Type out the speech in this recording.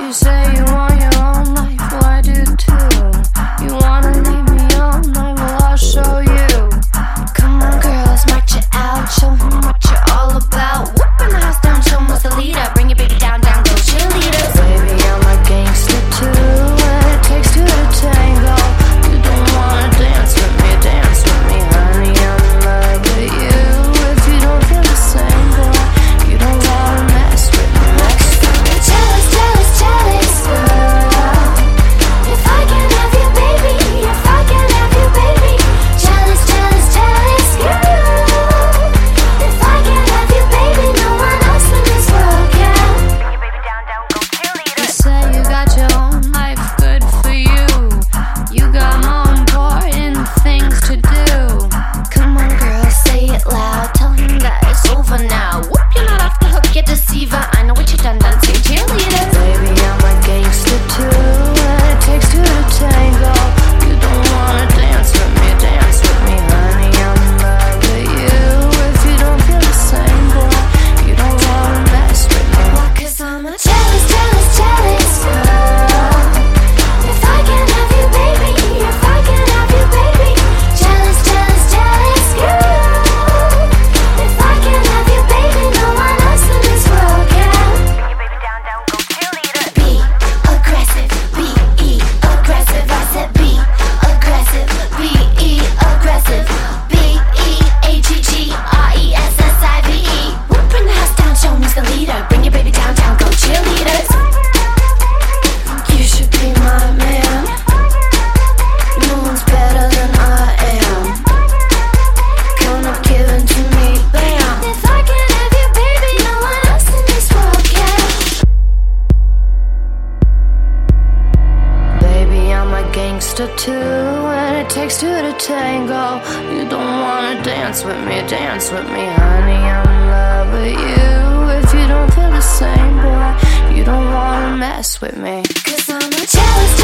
You say you want your own life. gangster two, and it takes two to tango. You don't wanna dance with me, dance with me, honey. I'm in love with you. If you don't feel the same, boy, you don't wanna mess with me. Cause I'm a jealous.